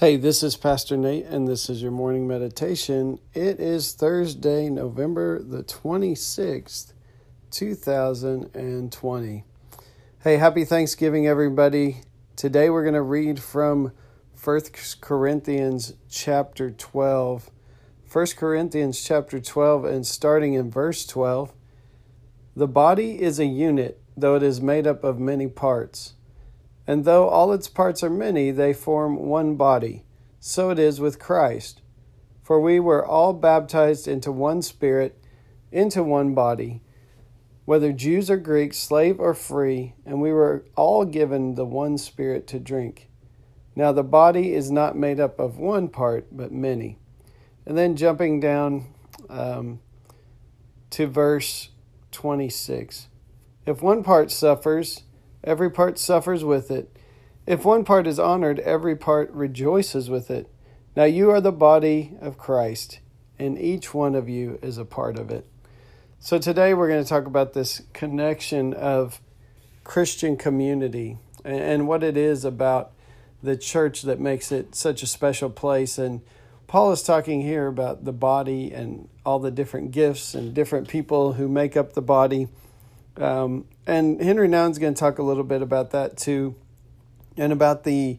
Hey, this is Pastor Nate, and this is your morning meditation. It is Thursday, November the 26th, 2020. Hey, happy Thanksgiving, everybody. Today we're going to read from 1 Corinthians chapter 12. 1 Corinthians chapter 12, and starting in verse 12. The body is a unit, though it is made up of many parts. And though all its parts are many, they form one body. So it is with Christ. For we were all baptized into one Spirit, into one body, whether Jews or Greeks, slave or free, and we were all given the one Spirit to drink. Now the body is not made up of one part, but many. And then jumping down um, to verse 26. If one part suffers, Every part suffers with it. If one part is honored, every part rejoices with it. Now you are the body of Christ, and each one of you is a part of it. So today we're going to talk about this connection of Christian community and what it is about the church that makes it such a special place. And Paul is talking here about the body and all the different gifts and different people who make up the body. Um, and Henry Nouwen's going to talk a little bit about that too, and about the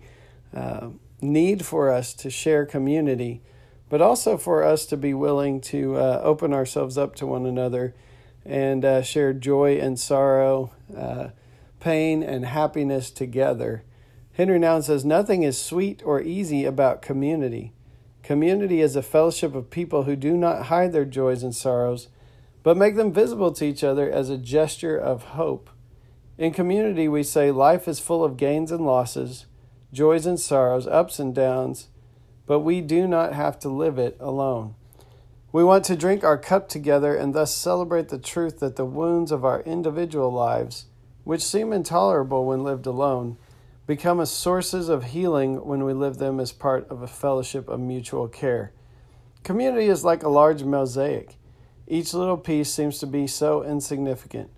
uh, need for us to share community, but also for us to be willing to uh, open ourselves up to one another and uh, share joy and sorrow, uh, pain and happiness together. Henry Nouwen says, Nothing is sweet or easy about community. Community is a fellowship of people who do not hide their joys and sorrows but make them visible to each other as a gesture of hope. In community, we say life is full of gains and losses, joys and sorrows, ups and downs, but we do not have to live it alone. We want to drink our cup together and thus celebrate the truth that the wounds of our individual lives, which seem intolerable when lived alone, become sources of healing when we live them as part of a fellowship of mutual care. Community is like a large mosaic. Each little piece seems to be so insignificant.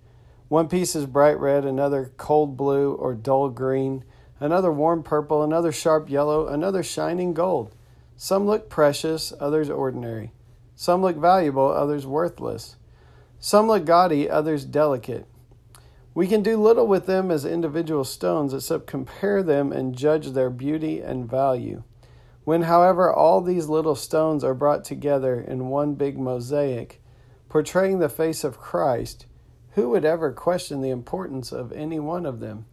One piece is bright red, another cold blue or dull green, another warm purple, another sharp yellow, another shining gold. Some look precious, others ordinary. Some look valuable, others worthless. Some look gaudy, others delicate. We can do little with them as individual stones except compare them and judge their beauty and value. When, however, all these little stones are brought together in one big mosaic, portraying the face of Christ, who would ever question the importance of any one of them?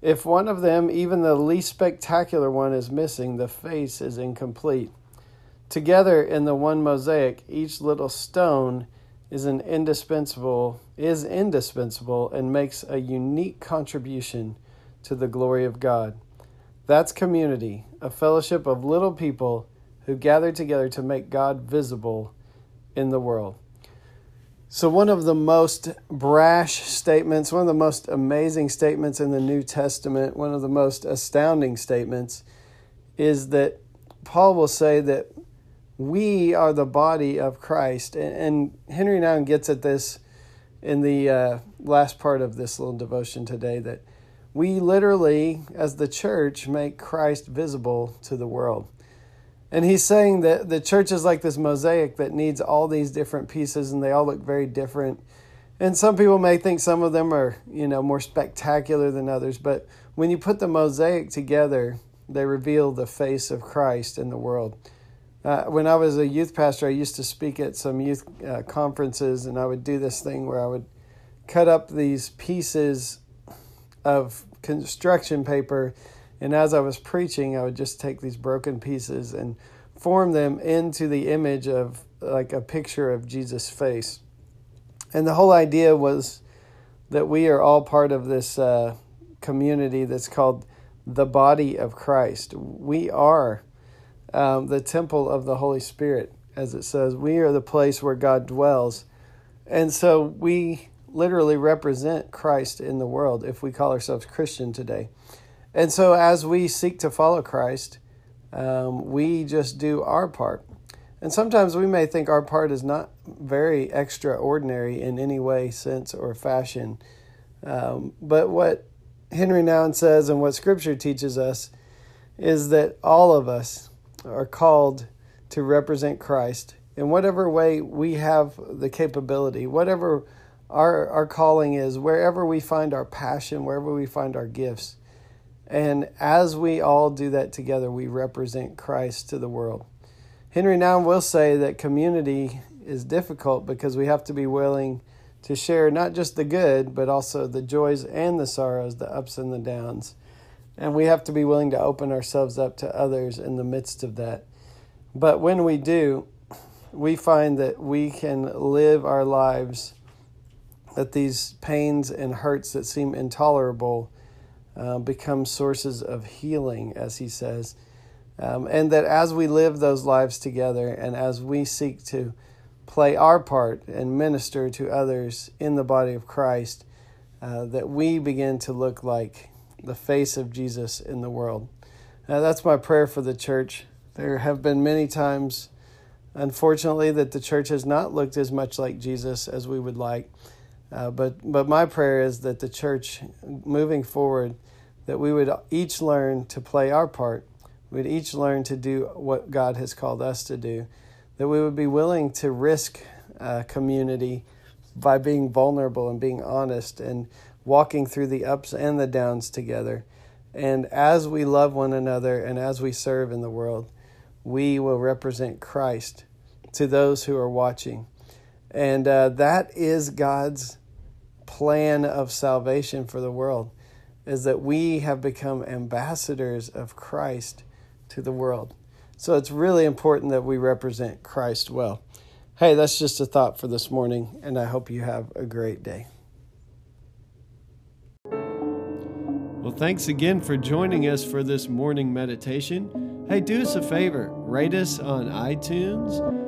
If one of them, even the least spectacular one, is missing, the face is incomplete. Together in the one mosaic, each little stone is an indispensable is indispensable and makes a unique contribution to the glory of God. That's community, a fellowship of little people who gather together to make God visible in the world. So, one of the most brash statements, one of the most amazing statements in the New Testament, one of the most astounding statements is that Paul will say that we are the body of Christ. And, Henry Nouwen gets at this in the uh, last part of this little devotion today that we literally, as the church, make Christ visible to the world. And he's saying that the church is like this mosaic that needs all these different pieces and they all look very different. And some people may think some of them are, you know, more spectacular than others, but when you put the mosaic together, they reveal the face of Christ in the world. Uh, when I was a youth pastor, I used to speak at some youth uh, conferences, and I would do this thing where I would cut up these pieces of construction paper and as I was preaching, I would just take these broken pieces and form them into the image of like a picture of Jesus' face. And the whole idea was that we are all part of this uh, community that's called the body of Christ. We are um, the temple of the Holy Spirit. as it says. We are the place where God dwells. And so we literally represent Christ in the world if we call ourselves Christian today. And so as we seek to follow Christ, um, we just do our part. And sometimes we may think our part is not very extraordinary in any way, sense, or fashion. Um, but what Henry Nouwen says and what Scripture teaches us is that all of us are called to represent Christ in whatever way we have the capability, whatever our, our calling is, wherever we find our passion, wherever we find our gifts. And as we all do that together, we represent Christ to the world. Henry Nouwen will say that community is difficult because we have to be willing to share not just the good, but also the joys and the sorrows, the ups and the downs. And we have to be willing to open ourselves up to others in the midst of that. But when we do, we find that we can live our lives, that these pains and hurts that seem intolerable uh, become sources of healing, as he says. Um, and that as we live those lives together and as we seek to play our part and minister to others in the body of Christ, uh, that we begin to look like the face of Jesus in the world. Uh, that's my prayer for the church. There have been many times, unfortunately, that the church has not looked as much like Jesus as we would like. Uh, but but my prayer is that the church, moving forward, that we would each learn to play our part. We'd each learn to do what God has called us to do. That we would be willing to risk uh, community by being vulnerable and being honest and walking through the ups and the downs together. And as we love one another and as we serve in the world, we will represent Christ to those who are watching. And uh, that is God's plan of salvation for the world is that we have become ambassadors of Christ to the world. So it's really important that we represent Christ well. Hey, that's just a thought for this morning, and I hope you have a great day. Well, thanks again for joining us for this morning meditation. Hey, do us a favor rate us on iTunes